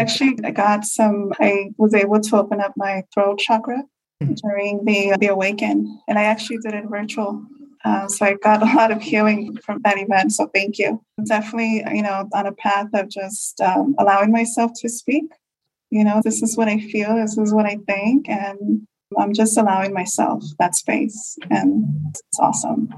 actually I got some, I was able to open up my throat chakra hmm. during the, the awaken. And I actually did it virtual. Uh, so I got a lot of healing from that event. So thank you. Definitely, you know, on a path of just um, allowing myself to speak. You know, this is what I feel, this is what I think. And I'm just allowing myself that space. And it's awesome.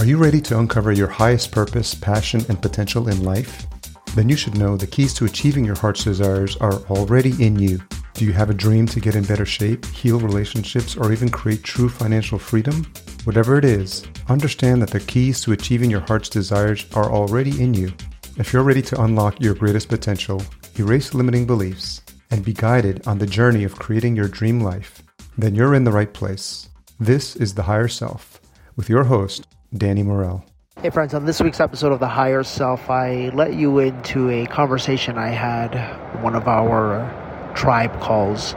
Are you ready to uncover your highest purpose, passion, and potential in life? Then you should know the keys to achieving your heart's desires are already in you. Do you have a dream to get in better shape, heal relationships, or even create true financial freedom? Whatever it is, understand that the keys to achieving your heart's desires are already in you. If you're ready to unlock your greatest potential, erase limiting beliefs, and be guided on the journey of creating your dream life, then you're in the right place. This is The Higher Self with your host, Danny Morel. Hey, friends, on this week's episode of The Higher Self, I let you into a conversation I had, one of our tribe calls,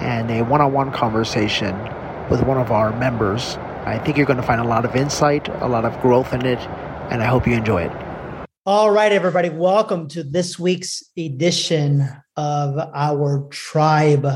and a one on one conversation with one of our members. I think you're going to find a lot of insight, a lot of growth in it, and I hope you enjoy it. All right, everybody, welcome to this week's edition of our tribe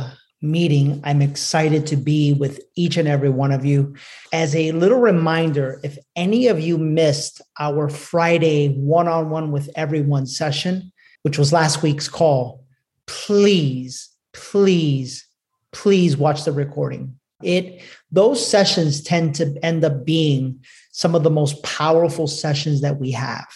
meeting. I'm excited to be with each and every one of you. As a little reminder, if any of you missed our Friday one on one with everyone session, which was last week's call, please, please, please watch the recording. It those sessions tend to end up being some of the most powerful sessions that we have.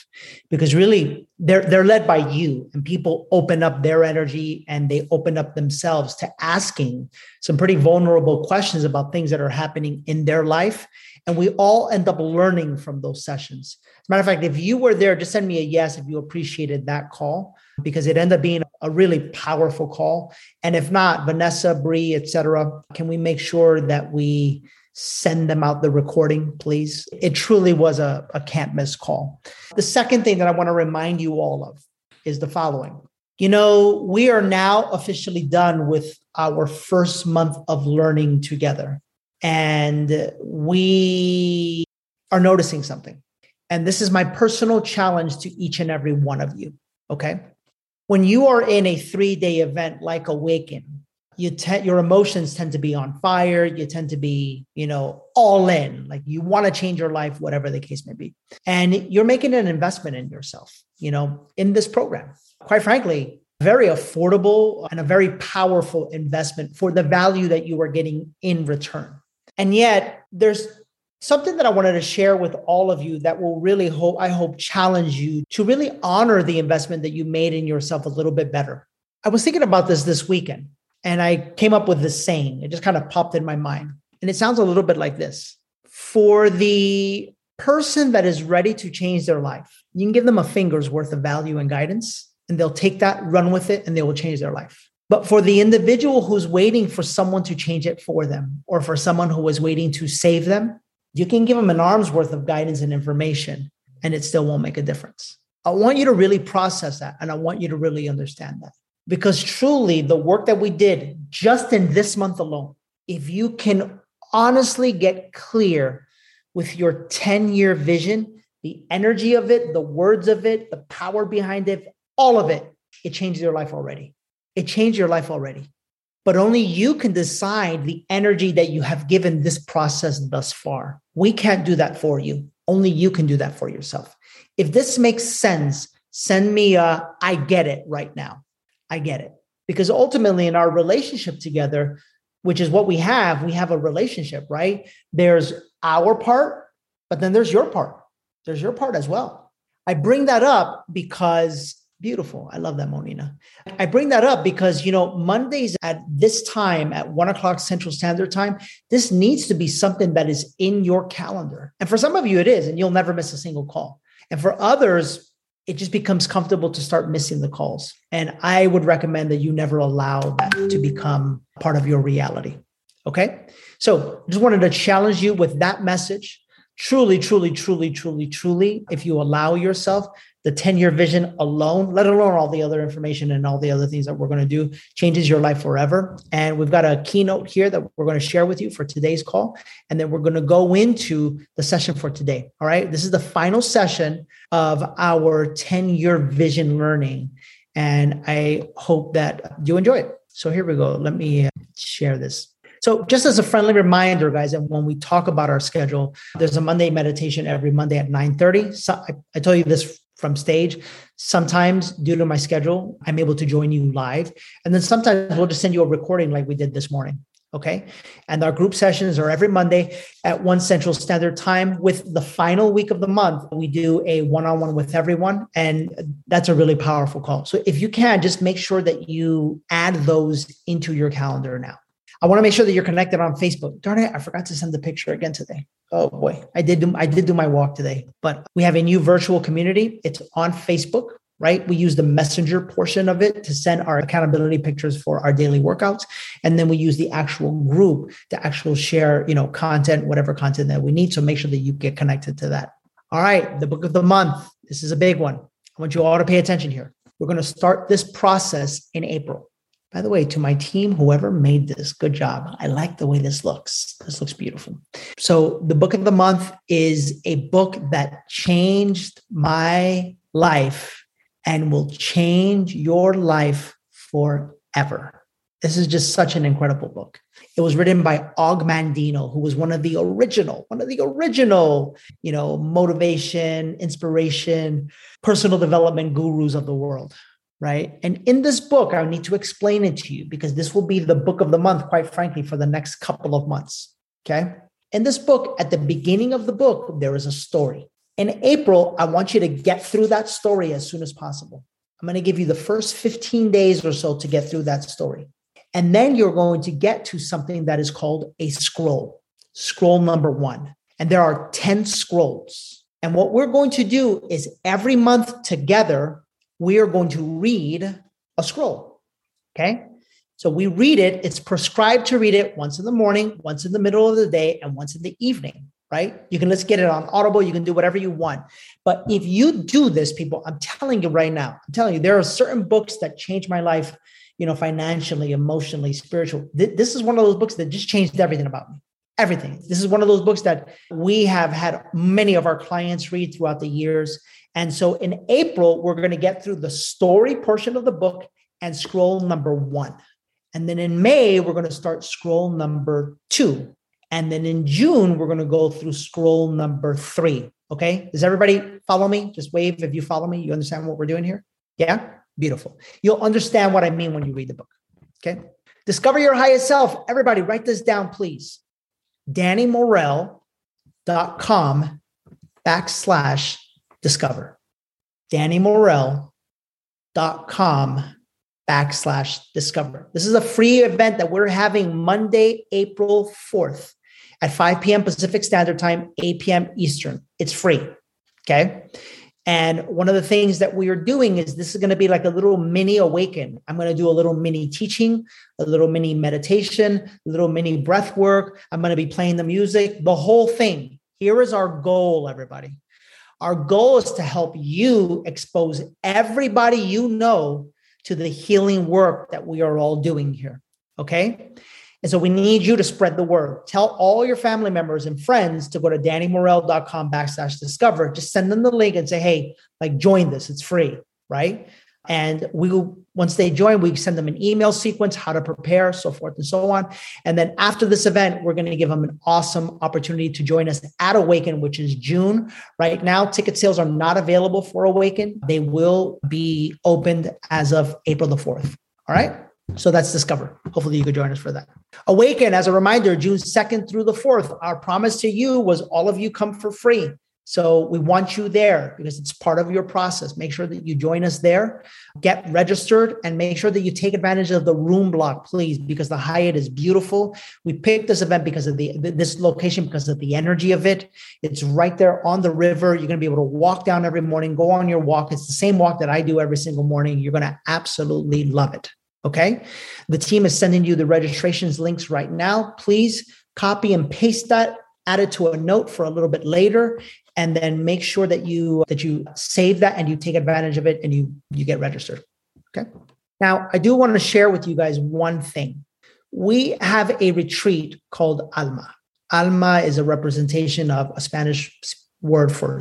Because really they're they're led by you and people open up their energy and they open up themselves to asking some pretty vulnerable questions about things that are happening in their life and we all end up learning from those sessions. As a matter of fact if you were there just send me a yes if you appreciated that call because it ended up being a really powerful call. And if not vanessa Bree, etc can we make sure that we send them out the recording, please. It truly was a, a can't miss call. The second thing that I want to remind you all of is the following. You know, we are now officially done with our first month of learning together. And we are noticing something. And this is my personal challenge to each and every one of you. Okay. When you are in a three day event like Awaken, you tend your emotions tend to be on fire. You tend to be you know all in. Like you want to change your life whatever the case may be. And you're making an investment in yourself you know in this program. Quite frankly very affordable and a very powerful investment for the value that you are getting in return. And yet there's something that i wanted to share with all of you that will really hope i hope challenge you to really honor the investment that you made in yourself a little bit better. I was thinking about this this weekend and I came up with this saying. It just kind of popped in my mind. And it sounds a little bit like this For the person that is ready to change their life, you can give them a finger's worth of value and guidance, and they'll take that, run with it, and they will change their life. But for the individual who's waiting for someone to change it for them, or for someone who is waiting to save them, you can give them an arm's worth of guidance and information, and it still won't make a difference. I want you to really process that, and I want you to really understand that. Because truly, the work that we did just in this month alone, if you can honestly get clear with your 10 year vision, the energy of it, the words of it, the power behind it, all of it, it changed your life already. It changed your life already. But only you can decide the energy that you have given this process thus far. We can't do that for you. Only you can do that for yourself. If this makes sense, send me a I get it right now. I get it. Because ultimately, in our relationship together, which is what we have, we have a relationship, right? There's our part, but then there's your part. There's your part as well. I bring that up because beautiful. I love that, Monina. I bring that up because, you know, Mondays at this time, at one o'clock Central Standard Time, this needs to be something that is in your calendar. And for some of you, it is, and you'll never miss a single call. And for others, it just becomes comfortable to start missing the calls. And I would recommend that you never allow that to become part of your reality. Okay. So just wanted to challenge you with that message, truly, truly, truly, truly, truly, if you allow yourself the 10 year vision alone, let alone all the other information and all the other things that we're going to do, changes your life forever. And we've got a keynote here that we're going to share with you for today's call. And then we're going to go into the session for today. All right. This is the final session of our 10 year vision learning. And I hope that you enjoy it. So here we go. Let me uh, share this. So, just as a friendly reminder, guys, and when we talk about our schedule, there's a Monday meditation every Monday at 9:30. So I, I told you this from stage. Sometimes, due to my schedule, I'm able to join you live. And then sometimes we'll just send you a recording like we did this morning. Okay. And our group sessions are every Monday at 1 Central Standard Time. With the final week of the month, we do a one on one with everyone. And that's a really powerful call. So if you can, just make sure that you add those into your calendar now. I want to make sure that you're connected on Facebook. Darn it, I forgot to send the picture again today. Oh boy, I did do I did do my walk today, but we have a new virtual community. It's on Facebook, right? We use the messenger portion of it to send our accountability pictures for our daily workouts, and then we use the actual group to actually share, you know, content, whatever content that we need. So make sure that you get connected to that. All right, the book of the month. This is a big one. I want you all to pay attention here. We're going to start this process in April. By the way, to my team, whoever made this, good job. I like the way this looks. This looks beautiful. So, the book of the month is a book that changed my life and will change your life forever. This is just such an incredible book. It was written by Og Mandino, who was one of the original, one of the original, you know, motivation, inspiration, personal development gurus of the world right? And in this book, I need to explain it to you because this will be the book of the month, quite frankly, for the next couple of months. Okay. In this book, at the beginning of the book, there is a story. In April, I want you to get through that story as soon as possible. I'm going to give you the first 15 days or so to get through that story. And then you're going to get to something that is called a scroll, scroll number one. And there are 10 scrolls. And what we're going to do is every month together, we are going to read a scroll. Okay. So we read it, it's prescribed to read it once in the morning, once in the middle of the day, and once in the evening, right? You can let's get it on Audible, you can do whatever you want. But if you do this, people, I'm telling you right now, I'm telling you, there are certain books that changed my life, you know, financially, emotionally, spiritual. This is one of those books that just changed everything about me. Everything. This is one of those books that we have had many of our clients read throughout the years. And so in April, we're going to get through the story portion of the book and scroll number one. And then in May, we're going to start scroll number two. And then in June, we're going to go through scroll number three. Okay. Does everybody follow me? Just wave if you follow me. You understand what we're doing here? Yeah. Beautiful. You'll understand what I mean when you read the book. Okay. Discover your highest self. Everybody, write this down, please. DannyMorel.com backslash discover. DannyMorel.com backslash discover. This is a free event that we're having Monday, April 4th at 5 p.m. Pacific Standard Time, 8 p.m. Eastern. It's free. Okay. And one of the things that we are doing is this is going to be like a little mini awaken. I'm going to do a little mini teaching, a little mini meditation, a little mini breath work. I'm going to be playing the music, the whole thing. Here is our goal, everybody. Our goal is to help you expose everybody you know to the healing work that we are all doing here. Okay. And so we need you to spread the word. Tell all your family members and friends to go to dannymorel.com backslash discover. Just send them the link and say, hey, like join this. It's free. Right. And we will, once they join, we send them an email sequence, how to prepare, so forth and so on. And then after this event, we're going to give them an awesome opportunity to join us at Awaken, which is June. Right now, ticket sales are not available for Awaken. They will be opened as of April the 4th. All right. So that's Discover. Hopefully, you could join us for that. Awaken, as a reminder, June 2nd through the 4th. Our promise to you was all of you come for free. So we want you there because it's part of your process. Make sure that you join us there, get registered, and make sure that you take advantage of the room block, please, because the Hyatt is beautiful. We picked this event because of the this location because of the energy of it. It's right there on the river. You're going to be able to walk down every morning, go on your walk. It's the same walk that I do every single morning. You're going to absolutely love it. Okay. The team is sending you the registrations links right now. Please copy and paste that add it to a note for a little bit later and then make sure that you that you save that and you take advantage of it and you you get registered. Okay? Now i do want to share with you guys one thing. We have a retreat called alma. Alma is a representation of a spanish word for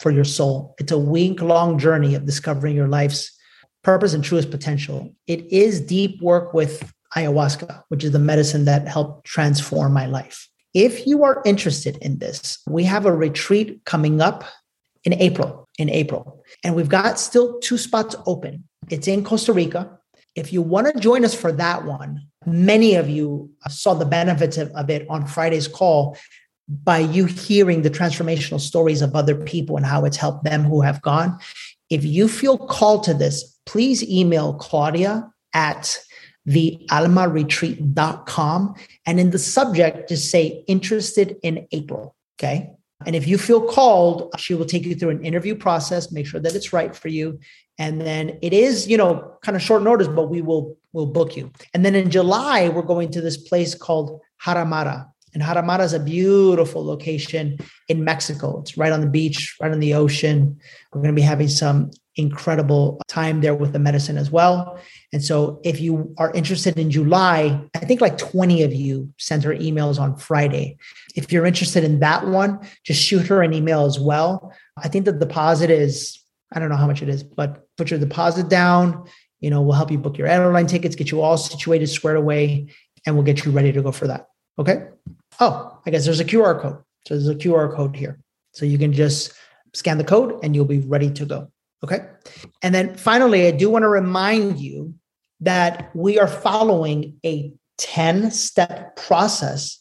for your soul. It's a week long journey of discovering your life's purpose and truest potential. It is deep work with ayahuasca which is the medicine that helped transform my life if you are interested in this, we have a retreat coming up in April. In April, and we've got still two spots open. It's in Costa Rica. If you want to join us for that one, many of you saw the benefits of, of it on Friday's call by you hearing the transformational stories of other people and how it's helped them who have gone. If you feel called to this, please email Claudia at thealmaretreat.com. And in the subject, just say interested in April. Okay. And if you feel called, she will take you through an interview process, make sure that it's right for you. And then it is, you know, kind of short notice, but we will will book you. And then in July, we're going to this place called Jaramara. And Jaramara is a beautiful location in Mexico. It's right on the beach, right on the ocean. We're going to be having some incredible time there with the medicine as well. And so if you are interested in July, I think like 20 of you sent her emails on Friday. If you're interested in that one, just shoot her an email as well. I think the deposit is, I don't know how much it is, but put your deposit down. You know, we'll help you book your airline tickets, get you all situated, squared away, and we'll get you ready to go for that. Okay. Oh, I guess there's a QR code. So there's a QR code here. So you can just scan the code and you'll be ready to go. Okay. And then finally, I do want to remind you that we are following a 10 step process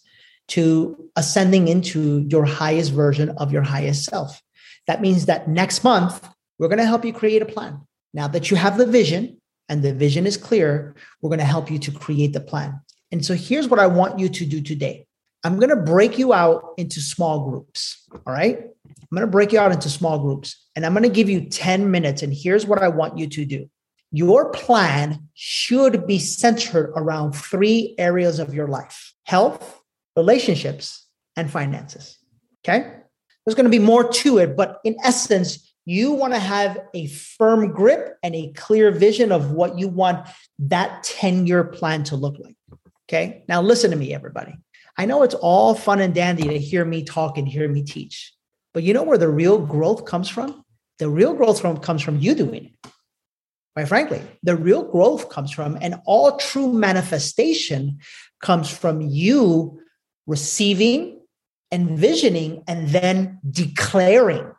to ascending into your highest version of your highest self. That means that next month, we're going to help you create a plan. Now that you have the vision and the vision is clear, we're going to help you to create the plan. And so here's what I want you to do today I'm going to break you out into small groups. All right. I'm going to break you out into small groups and I'm going to give you 10 minutes. And here's what I want you to do your plan should be centered around three areas of your life health, relationships, and finances. Okay. There's going to be more to it, but in essence, you want to have a firm grip and a clear vision of what you want that 10 year plan to look like. Okay. Now, listen to me, everybody. I know it's all fun and dandy to hear me talk and hear me teach, but you know where the real growth comes from? The real growth from, comes from you doing it. Quite frankly, the real growth comes from, and all true manifestation comes from you receiving, envisioning, and then declaring,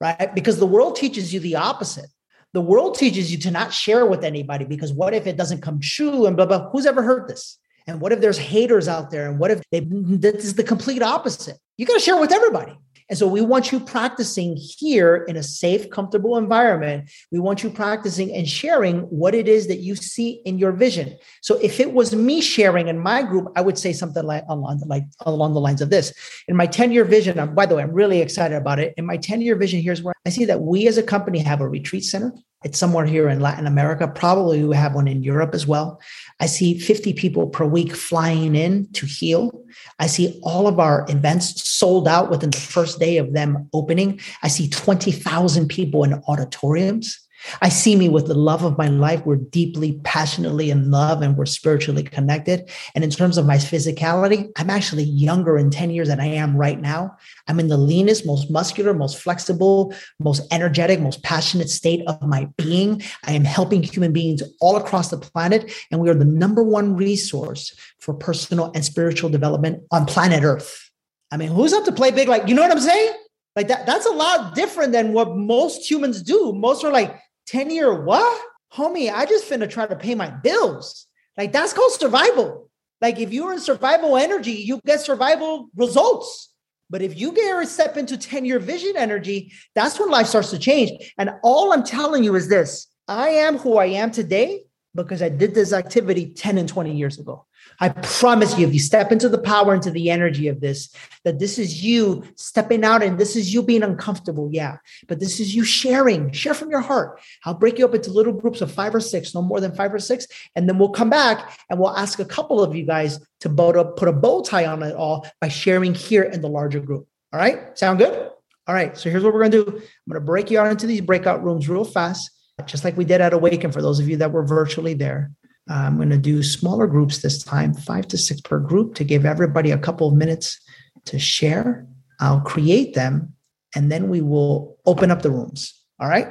right? Because the world teaches you the opposite. The world teaches you to not share with anybody because what if it doesn't come true and blah, blah. Who's ever heard this? And what if there's haters out there? And what if they, this is the complete opposite? You got to share with everybody. And so we want you practicing here in a safe, comfortable environment. We want you practicing and sharing what it is that you see in your vision. So if it was me sharing in my group, I would say something like along the, like along the lines of this. In my 10-year vision, I'm, by the way, I'm really excited about it. In my 10-year vision, here's where I see that we as a company have a retreat center. It's somewhere here in Latin America. Probably we have one in Europe as well. I see 50 people per week flying in to heal. I see all of our events sold out within the first day of them opening. I see 20,000 people in auditoriums. I see me with the love of my life. We're deeply, passionately in love and we're spiritually connected. And in terms of my physicality, I'm actually younger in 10 years than I am right now. I'm in the leanest, most muscular, most flexible, most energetic, most passionate state of my being. I am helping human beings all across the planet. And we are the number one resource for personal and spiritual development on planet Earth. I mean, who's up to play big? Like, you know what I'm saying? Like that, that's a lot different than what most humans do. Most are like, 10 year what? Homie, I just finna try to pay my bills. Like that's called survival. Like if you're in survival energy, you get survival results. But if you get a step into 10 year vision energy, that's when life starts to change. And all I'm telling you is this I am who I am today because I did this activity 10 and 20 years ago. I promise you, if you step into the power, into the energy of this, that this is you stepping out and this is you being uncomfortable. Yeah. But this is you sharing, share from your heart. I'll break you up into little groups of five or six, no more than five or six. And then we'll come back and we'll ask a couple of you guys to put a bow tie on it all by sharing here in the larger group. All right. Sound good? All right. So here's what we're going to do I'm going to break you out into these breakout rooms real fast, just like we did at Awaken for those of you that were virtually there. I'm going to do smaller groups this time, five to six per group, to give everybody a couple of minutes to share. I'll create them and then we will open up the rooms. All right.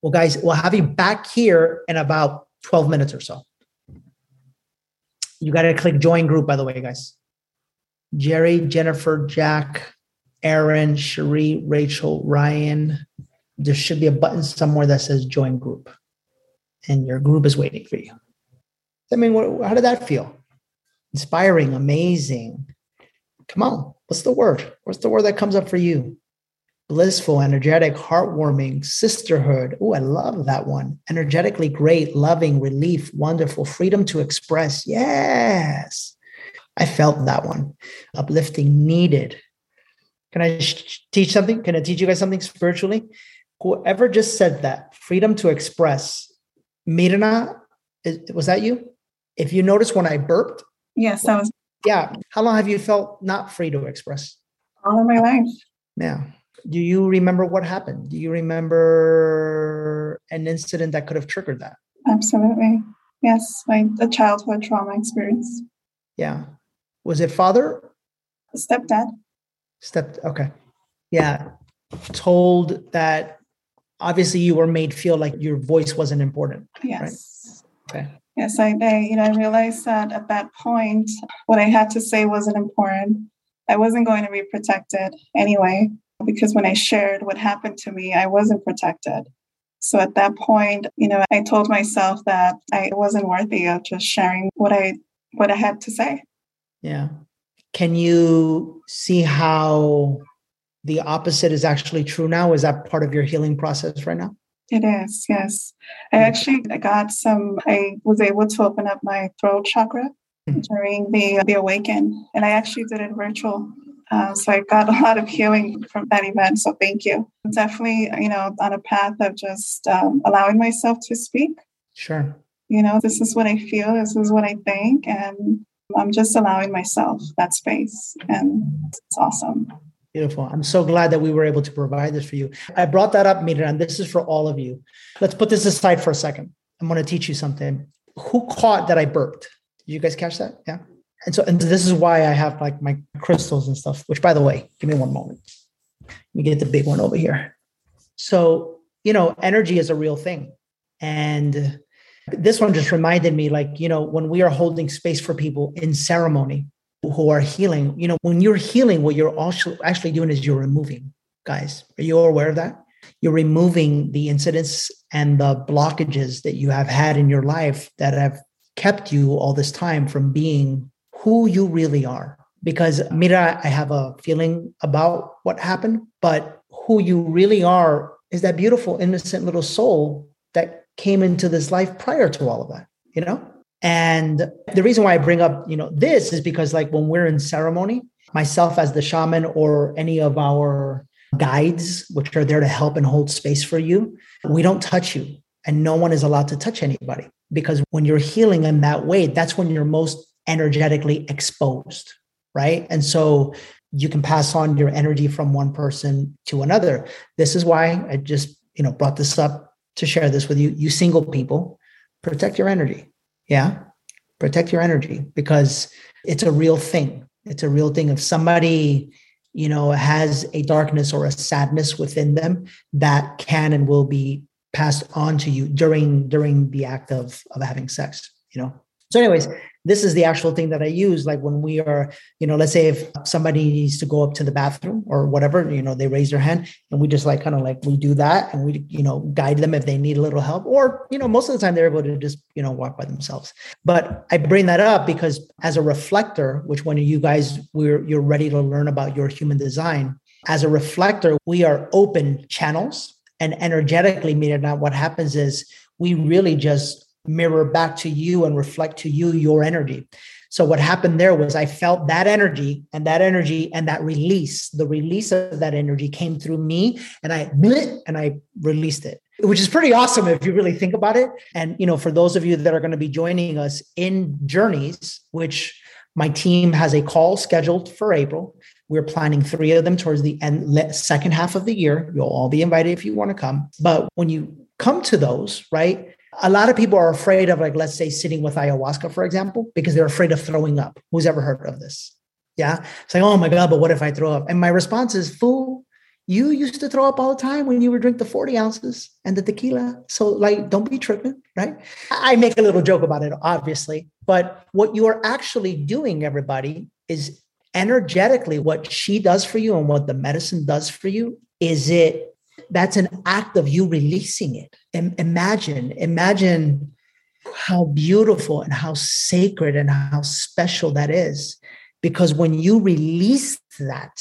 Well, guys, we'll have you back here in about 12 minutes or so. You got to click join group, by the way, guys. Jerry, Jennifer, Jack, Aaron, Cherie, Rachel, Ryan. There should be a button somewhere that says join group, and your group is waiting for you. I mean, what, how did that feel? Inspiring, amazing. Come on, what's the word? What's the word that comes up for you? Blissful, energetic, heartwarming, sisterhood. Oh, I love that one. Energetically great, loving, relief, wonderful, freedom to express. Yes, I felt that one. Uplifting, needed. Can I teach something? Can I teach you guys something spiritually? Whoever just said that, freedom to express, Myrna, was that you? If you notice when I burped. Yes, that was. Yeah. How long have you felt not free to express? All of my life. Yeah. Do you remember what happened? Do you remember an incident that could have triggered that? Absolutely. Yes, my a childhood trauma experience. Yeah. Was it father? Stepdad. Step. Okay. Yeah. Told that obviously you were made feel like your voice wasn't important. Yes. Right? Okay. Yes, I, I, you know, I realized that at that point, what I had to say wasn't important. I wasn't going to be protected anyway, because when I shared what happened to me, I wasn't protected. So at that point, you know, I told myself that I wasn't worthy of just sharing what I what I had to say. Yeah. Can you see how the opposite is actually true now? Is that part of your healing process right now? It is, yes. I mm. actually got some, I was able to open up my throat chakra mm. during the, the awaken, and I actually did it virtual. Uh, so I got a lot of healing from that event. So thank you. Definitely, you know, on a path of just um, allowing myself to speak. Sure. You know, this is what I feel. This is what I think, and I'm just allowing myself that space, and it's awesome. Beautiful. I'm so glad that we were able to provide this for you. I brought that up, Mira, and this is for all of you. Let's put this aside for a second. I'm going to teach you something. Who caught that I burped? Did you guys catch that? Yeah. And so, and this is why I have like my crystals and stuff, which by the way, give me one moment. Let me get the big one over here. So, you know, energy is a real thing. And this one just reminded me like, you know, when we are holding space for people in ceremony, who are healing, you know, when you're healing, what you're also actually doing is you're removing, guys. Are you aware of that? You're removing the incidents and the blockages that you have had in your life that have kept you all this time from being who you really are. Because Mira, I have a feeling about what happened, but who you really are is that beautiful, innocent little soul that came into this life prior to all of that, you know? And the reason why I bring up, you know, this is because like when we're in ceremony, myself as the shaman or any of our guides, which are there to help and hold space for you, we don't touch you. And no one is allowed to touch anybody because when you're healing in that way, that's when you're most energetically exposed. Right. And so you can pass on your energy from one person to another. This is why I just, you know, brought this up to share this with you. You single people, protect your energy yeah. Protect your energy because it's a real thing. It's a real thing. If somebody, you know, has a darkness or a sadness within them, that can and will be passed on to you during during the act of of having sex, you know. So, anyways, this is the actual thing that I use. Like when we are, you know, let's say if somebody needs to go up to the bathroom or whatever, you know, they raise their hand and we just like kind of like we do that and we, you know, guide them if they need a little help. Or, you know, most of the time they're able to just, you know, walk by themselves. But I bring that up because as a reflector, which when you guys we're you're ready to learn about your human design, as a reflector, we are open channels and energetically, meaning that what happens is we really just mirror back to you and reflect to you your energy. So what happened there was I felt that energy and that energy and that release, the release of that energy came through me and I and I released it, which is pretty awesome if you really think about it. And you know, for those of you that are going to be joining us in journeys, which my team has a call scheduled for April. We're planning three of them towards the end, second half of the year. You'll all be invited if you want to come. But when you come to those, right? A lot of people are afraid of, like, let's say, sitting with ayahuasca, for example, because they're afraid of throwing up. Who's ever heard of this? Yeah. It's like, oh my God, but what if I throw up? And my response is, fool, you used to throw up all the time when you would drink the 40 ounces and the tequila. So, like, don't be tripping, right? I make a little joke about it, obviously. But what you are actually doing, everybody, is energetically what she does for you and what the medicine does for you is it that's an act of you releasing it. And imagine, imagine how beautiful and how sacred and how special that is. Because when you release that,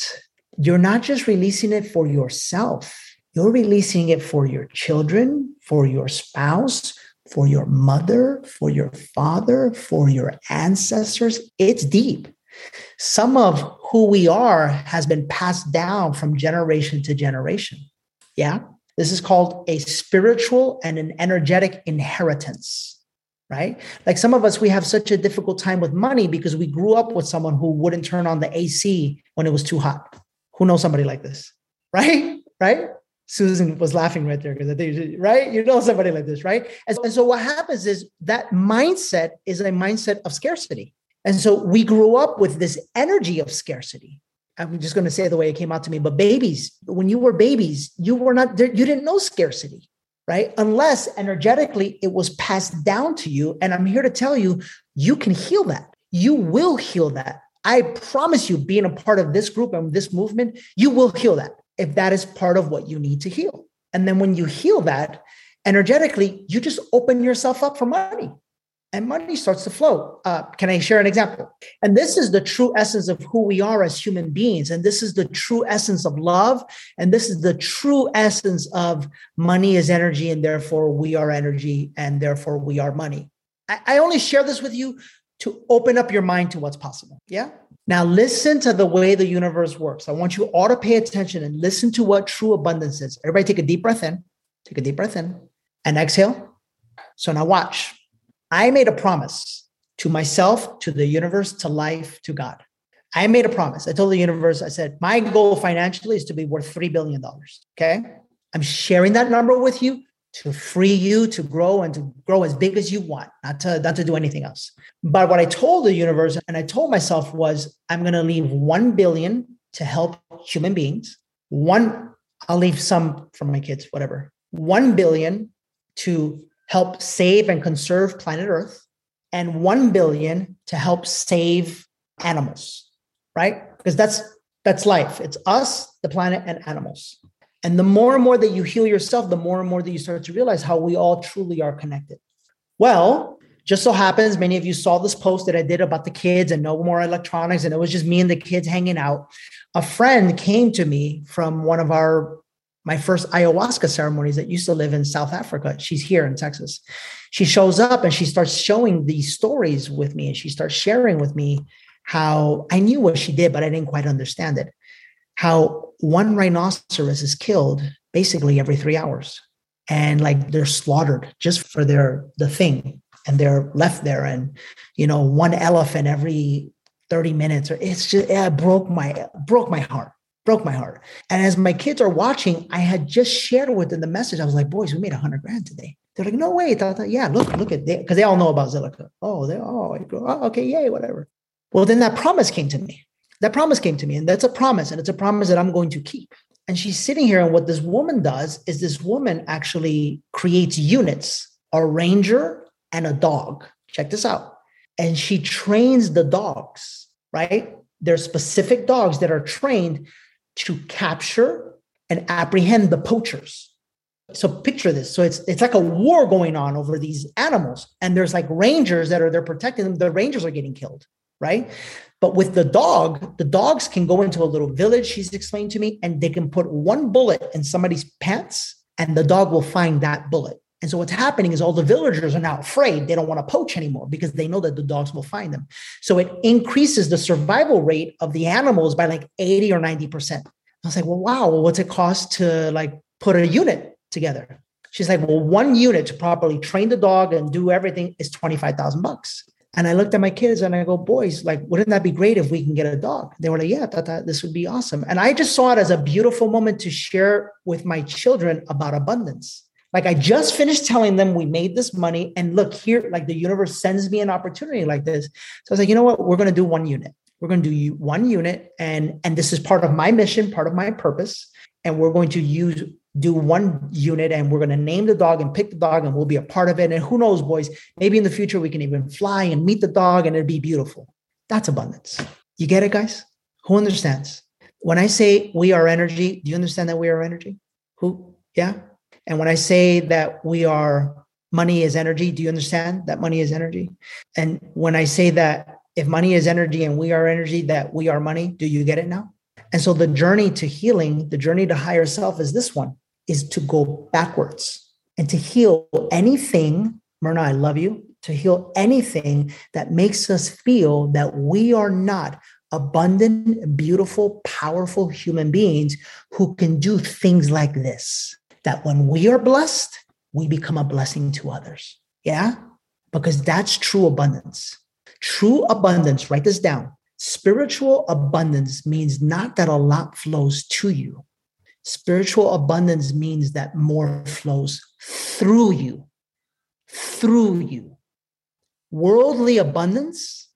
you're not just releasing it for yourself, you're releasing it for your children, for your spouse, for your mother, for your father, for your ancestors. It's deep. Some of who we are has been passed down from generation to generation. Yeah. This is called a spiritual and an energetic inheritance, right? Like some of us, we have such a difficult time with money because we grew up with someone who wouldn't turn on the AC when it was too hot. Who knows somebody like this, right? Right? Susan was laughing right there because I think, right? You know somebody like this, right? And, and so what happens is that mindset is a mindset of scarcity. And so we grew up with this energy of scarcity. I'm just going to say the way it came out to me, but babies, when you were babies, you were not there, you didn't know scarcity, right? Unless energetically it was passed down to you. And I'm here to tell you, you can heal that. You will heal that. I promise you, being a part of this group and this movement, you will heal that if that is part of what you need to heal. And then when you heal that energetically, you just open yourself up for money and money starts to flow. Uh, can I share an example? And this is the true essence of who we are as human beings. And this is the true essence of love. And this is the true essence of money is energy, and therefore we are energy, and therefore we are money. I, I only share this with you to open up your mind to what's possible. Yeah. Now, listen to the way the universe works. I want you all to pay attention and listen to what true abundance is. Everybody, take a deep breath in, take a deep breath in, and exhale. So now watch. I made a promise to myself, to the universe, to life, to God. I made a promise. I told the universe, I said, my goal financially is to be worth $3 billion. Okay. I'm sharing that number with you to free you to grow and to grow as big as you want, not to, not to do anything else. But what I told the universe and I told myself was, I'm going to leave 1 billion to help human beings. One, I'll leave some for my kids, whatever. 1 billion to help save and conserve planet Earth, and 1 billion to help save animals, right? Because that's that's life. It's us, the planet, and animals. And the more and more that you heal yourself, the more and more that you start to realize how we all truly are connected. Well, just so happens, many of you saw this post that I did about the kids and no more electronics, and it was just me and the kids hanging out. A friend came to me from one of our my first ayahuasca ceremonies that used to live in South Africa. She's here in Texas. She shows up and she starts showing these stories with me and she starts sharing with me how I knew what she did, but I didn't quite understand it. How one rhinoceros is killed basically every three hours and like they're slaughtered just for their the thing and they're left there and you know one elephant every 30 minutes or it's just it broke my broke my heart broke my heart. And as my kids are watching, I had just shared with them the message. I was like, boys, we made a hundred grand today. They're like, no way. Thought, yeah, look, look at because they all know about Zilliqa. Oh, they oh, oh, okay, yay, whatever. Well, then that promise came to me. That promise came to me, and that's a promise, and it's a promise that I'm going to keep. And she's sitting here, and what this woman does is this woman actually creates units, a ranger and a dog. Check this out. And she trains the dogs, right? They're specific dogs that are trained to capture and apprehend the poachers. So picture this. So it's it's like a war going on over these animals, and there's like rangers that are there protecting them. The rangers are getting killed, right? But with the dog, the dogs can go into a little village. She's explained to me, and they can put one bullet in somebody's pants, and the dog will find that bullet. And so what's happening is all the villagers are now afraid. They don't want to poach anymore because they know that the dogs will find them. So it increases the survival rate of the animals by like 80 or 90%. I was like, well, wow, what's it cost to like put a unit together? She's like, well, one unit to properly train the dog and do everything is 25,000 bucks. And I looked at my kids and I go, boys, like, wouldn't that be great if we can get a dog? They were like, yeah, that, this would be awesome. And I just saw it as a beautiful moment to share with my children about abundance. Like I just finished telling them we made this money and look here, like the universe sends me an opportunity like this. So I was like, you know what? We're going to do one unit. We're going to do one unit. And, and this is part of my mission, part of my purpose. And we're going to use do one unit and we're going to name the dog and pick the dog and we'll be a part of it. And who knows, boys, maybe in the future we can even fly and meet the dog and it'd be beautiful. That's abundance. You get it, guys? Who understands? When I say we are energy, do you understand that we are energy? Who? Yeah. And when I say that we are money is energy, do you understand that money is energy? And when I say that if money is energy and we are energy, that we are money, do you get it now? And so the journey to healing, the journey to higher self is this one is to go backwards and to heal anything. Myrna, I love you. To heal anything that makes us feel that we are not abundant, beautiful, powerful human beings who can do things like this. That when we are blessed, we become a blessing to others. Yeah? Because that's true abundance. True abundance, write this down. Spiritual abundance means not that a lot flows to you, Spiritual abundance means that more flows through you, through you. Worldly abundance,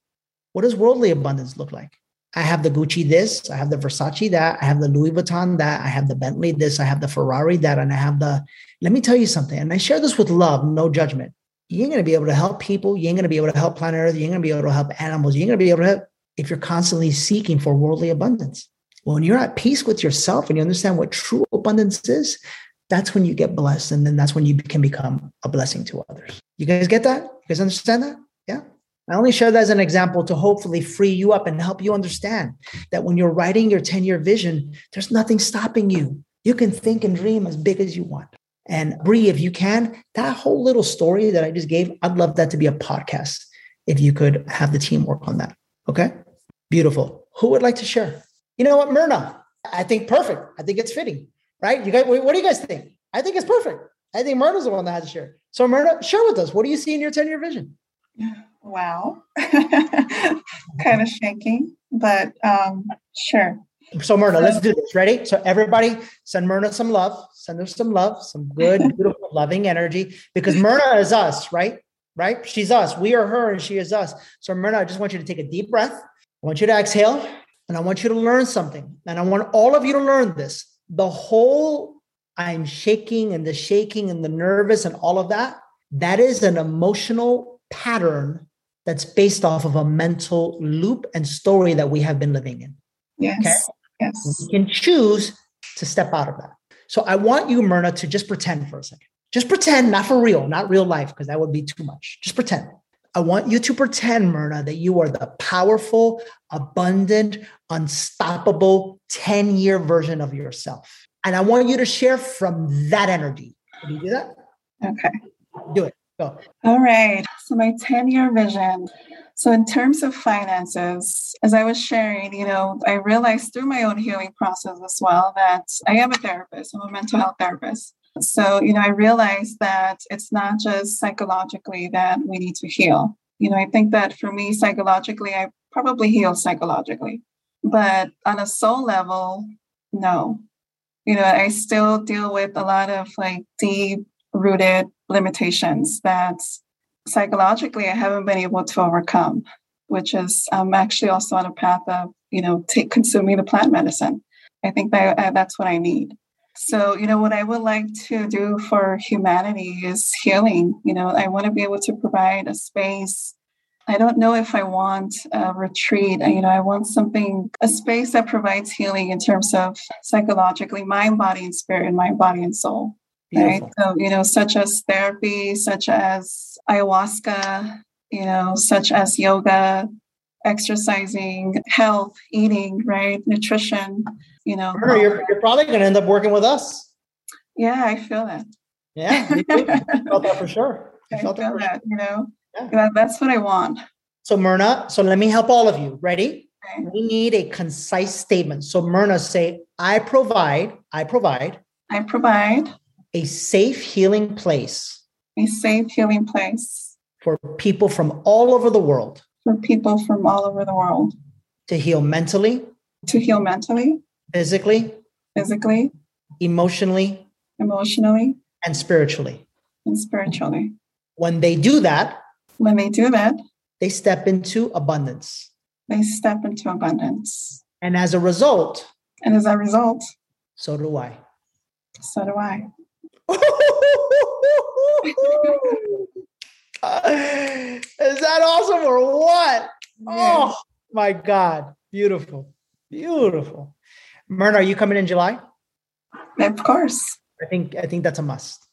what does worldly abundance look like? I have the Gucci this, I have the Versace that, I have the Louis Vuitton that, I have the Bentley this, I have the Ferrari that, and I have the. Let me tell you something, and I share this with love, no judgment. You ain't gonna be able to help people. You ain't gonna be able to help planet Earth. You ain't gonna be able to help animals. You ain't gonna be able to help if you're constantly seeking for worldly abundance. When you're at peace with yourself and you understand what true abundance is, that's when you get blessed. And then that's when you can become a blessing to others. You guys get that? You guys understand that? Yeah. I only share that as an example to hopefully free you up and help you understand that when you're writing your 10 year vision, there's nothing stopping you. You can think and dream as big as you want. And Bree, if you can, that whole little story that I just gave, I'd love that to be a podcast if you could have the team work on that. Okay. Beautiful. Who would like to share? You know what, Myrna? I think perfect. I think it's fitting, right? You guys, what do you guys think? I think it's perfect. I think Myrna's the one that has to share. So, Myrna, share with us. What do you see in your 10 year vision? Wow. kind of shaking, but um, sure. So, Myrna, let's do this. Ready? So, everybody send Myrna some love. Send her some love, some good, beautiful, loving energy because Myrna is us, right? Right? She's us. We are her and she is us. So, Myrna, I just want you to take a deep breath. I want you to exhale. And I want you to learn something. And I want all of you to learn this. The whole I'm shaking and the shaking and the nervous and all of that, that is an emotional pattern that's based off of a mental loop and story that we have been living in. Yes. Okay? Yes. We can choose to step out of that. So I want you, Myrna, to just pretend for a second. Just pretend, not for real, not real life, because that would be too much. Just pretend. I want you to pretend, Myrna, that you are the powerful, abundant, unstoppable 10 year version of yourself. And I want you to share from that energy. Can you do that? Okay. Do it. Go. All right. So, my 10 year vision. So, in terms of finances, as I was sharing, you know, I realized through my own healing process as well that I am a therapist, I'm a mental health therapist. So, you know, I realized that it's not just psychologically that we need to heal. You know, I think that for me, psychologically, I probably heal psychologically, but on a soul level, no. You know, I still deal with a lot of like deep rooted limitations that psychologically I haven't been able to overcome, which is I'm actually also on a path of, you know, take consuming the plant medicine. I think that uh, that's what I need. So, you know, what I would like to do for humanity is healing. You know, I want to be able to provide a space. I don't know if I want a retreat. You know, I want something, a space that provides healing in terms of psychologically, mind, body, and spirit, and mind, body, and soul. Beautiful. Right. So, you know, such as therapy, such as ayahuasca, you know, such as yoga, exercising, health, eating, right? Nutrition, you know. You're, you're probably going to end up working with us. Yeah, I feel that. Yeah. I felt that for sure. I I felt that. that, you know, Yeah. that, that's what I want. So Myrna, so let me help all of you. Ready? Okay. We need a concise statement. So Myrna, say, I provide, I provide I provide a safe healing place a safe healing place for people from all over the world for people from all over the world to heal mentally, to heal mentally, physically, physically, emotionally, emotionally, and spiritually. and spiritually. When they do that, When they do that, they step into abundance. they step into abundance. And as a result, And as a result, so do I. so do I. Is that awesome or what? Oh my God. Beautiful. Beautiful. Myrna, are you coming in July? Of course. I think I think that's a must.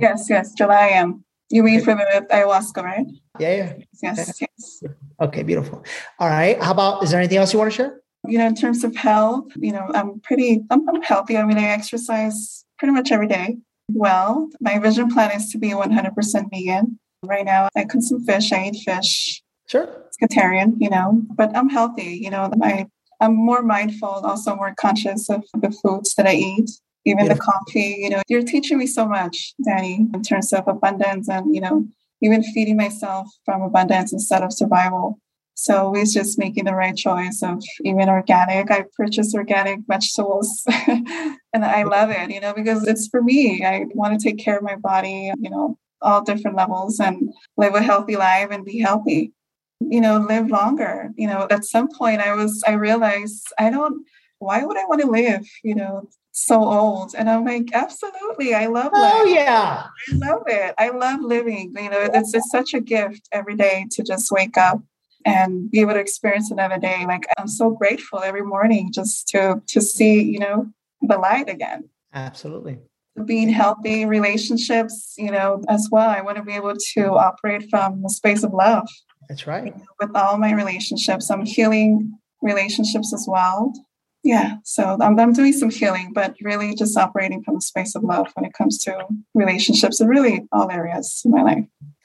Yes, yes. July I am. You mean for the ayahuasca, right? Yeah, yeah. Yes, yes. Okay, beautiful. All right. How about is there anything else you want to share? You know, in terms of health, you know, I'm pretty, I'm, I'm healthy. I mean, I exercise pretty much every day. Well, my vision plan is to be 100% vegan. Right now, I consume fish. I eat fish. Sure. pescatarian, you know, but I'm healthy, you know, I, I'm more mindful, also more conscious of the foods that I eat, even the coffee, you know, you're teaching me so much, Danny, in terms of abundance and, you know, even feeding myself from abundance instead of survival. So it's just making the right choice of even organic. I purchase organic vegetables and I love it, you know, because it's for me. I want to take care of my body, you know, all different levels and live a healthy life and be healthy you know live longer you know at some point i was i realized i don't why would i want to live you know so old and i'm like absolutely i love Oh yeah. i love it i love living you know it's, it's such a gift every day to just wake up and be able to experience another day like i'm so grateful every morning just to to see you know the light again Absolutely. being healthy relationships you know as well i want to be able to operate from a space of love That's right. with all my relationships. I'm healing relationships as well. Yeah, so I'm, I'm doing some healing, but really just operating from a space of love when it comes to relationships and really all areas in my life.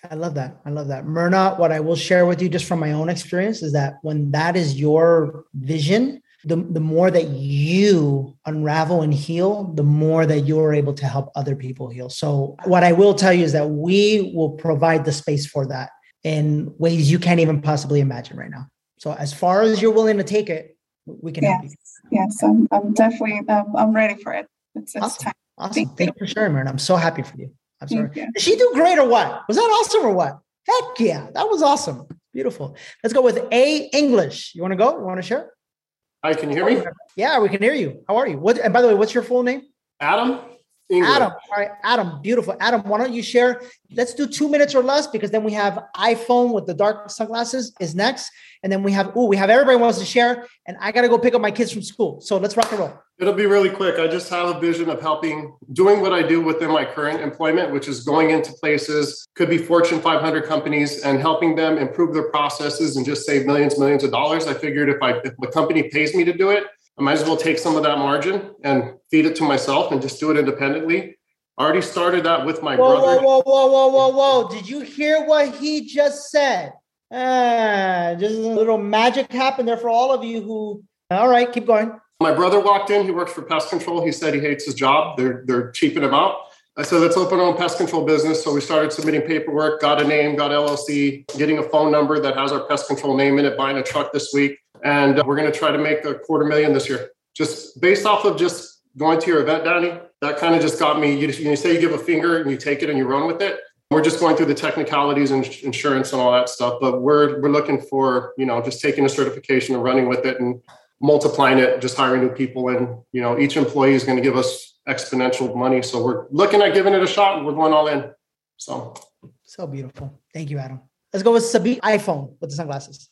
I love that. I love that. Myrna, what I will share with you just from my own experience is that when that is your vision, the, the more that you unravel and heal, the more that you're able to help other people heal. So, what I will tell you is that we will provide the space for that in ways you can't even possibly imagine right now. So, as far as you're willing to take it, we can help you. Yes, yes, I'm, I'm definitely, I'm, I'm ready for it. It's, it's Awesome. time. Awesome. Thank Thank you for sharing, Myrna. I'm so happy for you. I'm sorry. You. Did she do great or what? Was that awesome or what? Heck yeah, that was awesome. Beautiful. Let's go with A English. You want to go? You want to share? Hi, can you hear me? Yeah, we can hear you. How are you? What? And by the way, what's your full name? Adam? England. Adam. All right, Adam. Beautiful. Adam, why don't you share? Let's do two minutes or less because then we have iPhone with the dark sunglasses is next, and then we have oh, we have everybody wants to share, and I gotta go pick up my kids from school. So let's rock and roll. It'll be really quick. I just have a vision of helping, doing what I do within my current employment, which is going into places, could be Fortune 500 companies, and helping them improve their processes and just save millions, millions of dollars. I figured if I if the company pays me to do it, I might as well take some of that margin and feed it to myself and just do it independently. I already started that with my Whoa, brother. whoa, whoa, whoa, whoa, whoa, whoa! Did you hear what he just said? Ah, just a little magic happened there for all of you who. All right, keep going. My brother walked in. He works for pest control. He said he hates his job. They're they're cheaping him out. I said, let's open our own pest control business. So we started submitting paperwork, got a name, got LLC, getting a phone number that has our pest control name in it, buying a truck this week. And uh, we're going to try to make a quarter million this year. Just based off of just going to your event, Danny, that kind of just got me. You, you say you give a finger and you take it and you run with it. We're just going through the technicalities and insurance and all that stuff, but we're we're looking for you know just taking a certification and running with it and multiplying it, just hiring new people, and you know each employee is going to give us exponential money. So we're looking at giving it a shot, and we're going all in. So So beautiful. Thank you, Adam. Let's go with Sabi iPhone with the sunglasses.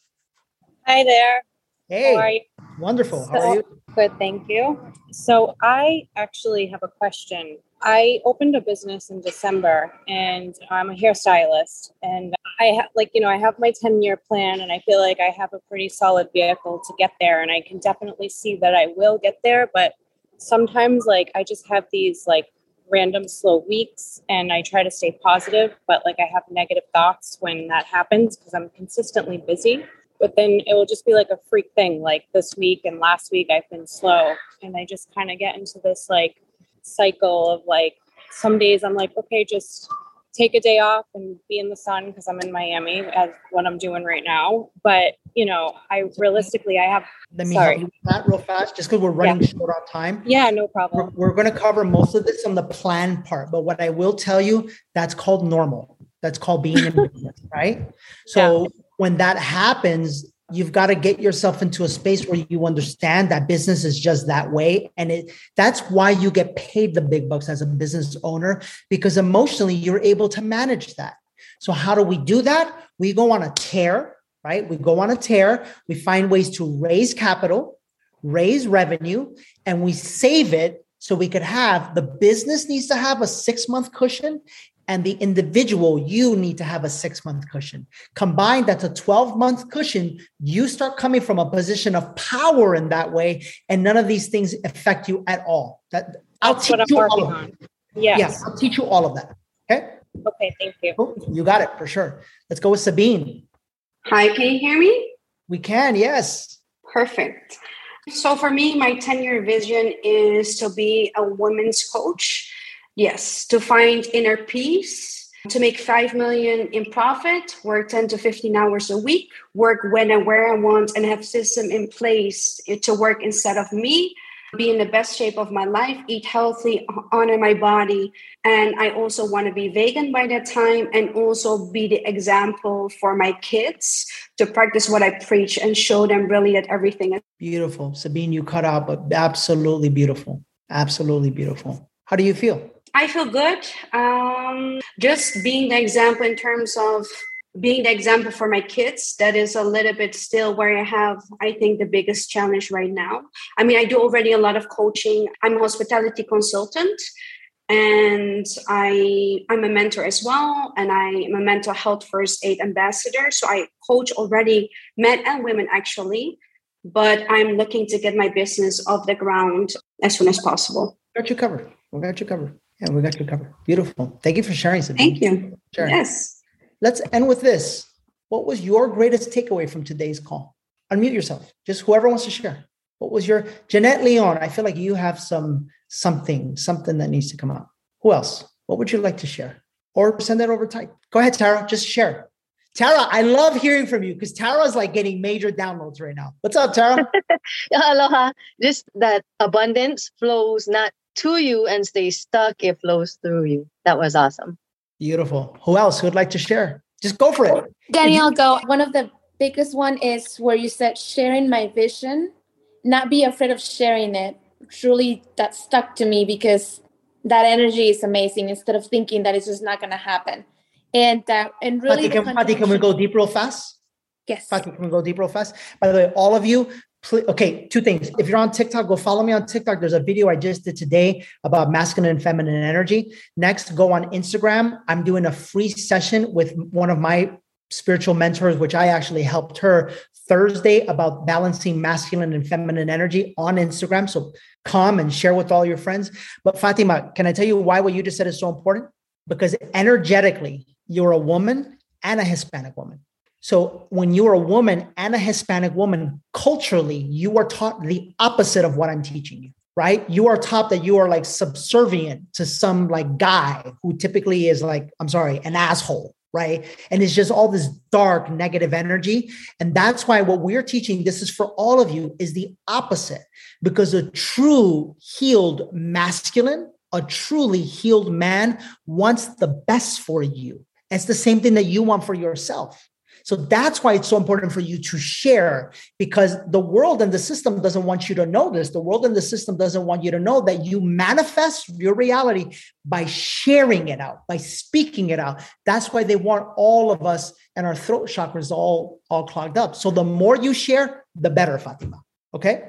Hi there. Hey, How are you? wonderful. How are you? Good, thank you. So I actually have a question. I opened a business in December and I'm a hairstylist and I have like, you know, I have my 10 year plan and I feel like I have a pretty solid vehicle to get there and I can definitely see that I will get there, but sometimes like I just have these like random slow weeks and I try to stay positive, but like I have negative thoughts when that happens because I'm consistently busy. But then it will just be like a freak thing. Like this week and last week, I've been slow. And I just kind of get into this like cycle of like some days I'm like, okay, just take a day off and be in the sun because I'm in Miami as what I'm doing right now. But you know, I realistically I have Let me sorry. that real fast, just because we're running Yeah. short on time. Yeah, no We're, problem. we're going to cover most of this on the plan part, but what I will tell you, that's called normal. That's called being in business, right? So when that happens, you've got to get yourself into a space where you understand that business is just that way, and it that's why you get paid the big bucks as a business owner because emotionally you're able to manage that. So how do we do that? We go on a tear, right? We go on a tear. We find ways to raise capital, raise revenue, and we save it so we could have the business needs to have a six month cushion and the individual you need to have a six month cushion combined that's a 12 month cushion you start coming from a position of power in that way and none of these things affect you at all that i'll That's teach you all of on. that Yes. yeah i'll teach you all of that okay Okay, thank you. Cool. you got it for sure let's go with sabine Hi, can you hear me? we can yes Perfect. So for me, my 10 year vision is to be a women's coach. Yes, to find inner peace, to make 5 million in profit, work 10 to 15 hours a week, work when and where I want, and have system in place to work instead of me. Be in the best shape of my life, eat healthy, honor my body. And I also want to be vegan by that time and also be the example for my kids to practice what I preach and show them really that everything is beautiful sabine you cut out but absolutely beautiful absolutely beautiful how do you feel I feel good. Um, just being the example in terms of being the example for my kids, that is a little bit still where I have, I think, the biggest challenge right now. I mean, I do already a lot of coaching. I'm a hospitality consultant and I, I'm a mentor as well. And I am a mental health first aid ambassador. So I coach already men and women actually, but I'm looking to get my business off the ground as soon as possible. got you covered got you covered yeah we got you covered beautiful thank you for sharing sabine Thank you. Sharing. Yes. Let's end with this. What was your greatest takeaway from today's call? Unmute yourself. Just whoever wants to share. What was your Jeanette Leon? I feel like you have some something, something that needs to come out. Who else? What would you like to share? Or send that over type. Go ahead, Tara. Just share. Tara, I love hearing from you because Tara's like getting major downloads right now. What's up, Tara? Aloha. Just that abundance flows not to you and stay stuck, it flows through you. That was awesome. Beautiful. Who else who would like to share? Just go for it. Danielle, go. One of the biggest one is where you said sharing my vision, not be afraid of sharing it. Truly, that stuck to me because that energy is amazing. Instead of thinking that it's just not going to happen, and that and really, Fatima, the can, Fatima, can we go deep real fast? Yes. Fatima, can we go deep real fast? By the way, all of you, please, okay, two things. If you're on TikTok, go follow me on TikTok. There's a video I just did today about masculine and feminine energy. Next, go on Instagram. I'm doing a free session with one of my spiritual mentors, which I actually helped her Thursday about balancing masculine and feminine energy on Instagram. So come and share with all your friends. But Fatima, can I tell you why what you just said is so important? Because energetically, you're a woman and a Hispanic woman. So when you're a woman and a Hispanic woman, culturally, you are taught the opposite of what I'm teaching you, right? You are taught that you are like subservient to some like guy who typically is like, I'm sorry, an asshole, right? And it's just all this dark negative energy. And that's why what we're teaching, this is for all of you, is the opposite. Because a true healed masculine, a truly healed man wants the best for you. It's the same thing that you want for yourself. So that's why it's so important for you to share because the world and the system doesn't want you to know this. The world and the system doesn't want you to know that you manifest your reality by sharing it out, by speaking it out. That's why they want all of us and our throat chakras all, all clogged up. So the more you share, the better, Fatima. Okay?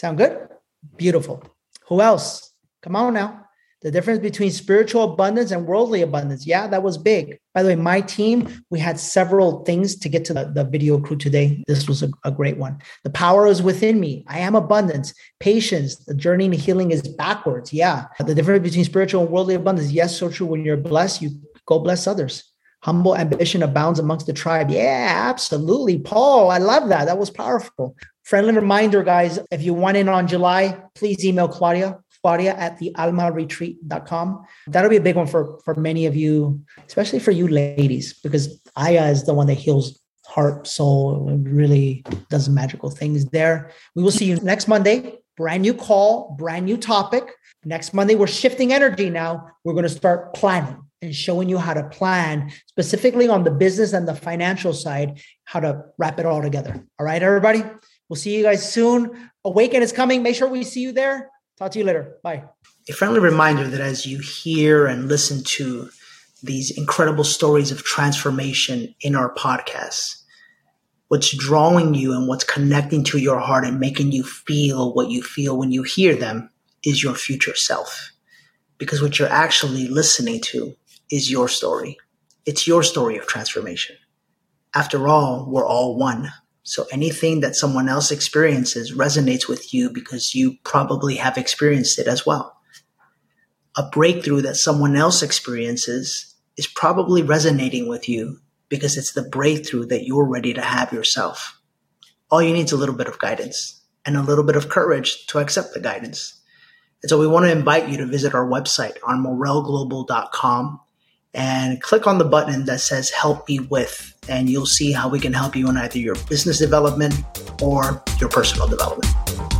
Sound good? Beautiful. Who else? Come on now. The difference between spiritual abundance and worldly abundance. Yeah, that was big. By the way, my team, we had several things to get to the, the video crew today. This was a, a great one. The power is within me. I am abundance, patience. The journey to healing is backwards. Yeah. The difference between spiritual and worldly abundance. Yes, so true. When you're blessed, you go bless others. Humble ambition abounds amongst the tribe. Yeah, absolutely. Paul, I love that. That was powerful. Friendly reminder, guys, if you want in on July, please email Claudia Claudia at the almaretreat.com. That'll be a big one for, for many of you, especially for you ladies, because Aya is the one that heals heart, soul, really does magical things there. We will see you next Monday. Brand new call, brand new topic. Next Monday, we're shifting energy now. We're going to start planning and showing you how to plan specifically on the business and the financial side, how to wrap it all together. All right, everybody. We'll see you guys soon. Awaken is coming. Make sure we see you there. Talk to you later. Bye. A friendly reminder that as you hear and listen to these incredible stories of transformation in our podcasts, what's drawing you and what's connecting to your heart and making you feel what you feel when you hear them is your future self. Because what you're actually listening to is your story. It's your story of transformation. After all, we're all one. So anything that someone else experiences resonates with you because you probably have experienced it as well. A breakthrough that someone else experiences is probably resonating with you because it's the breakthrough that you're ready to have yourself. All you need is a little bit of guidance and a little bit of courage to accept the guidance. And so we want to invite you to visit our website on morelglobal.com and click on the button that says help me with and you'll see how we can help you in either your business development or your personal development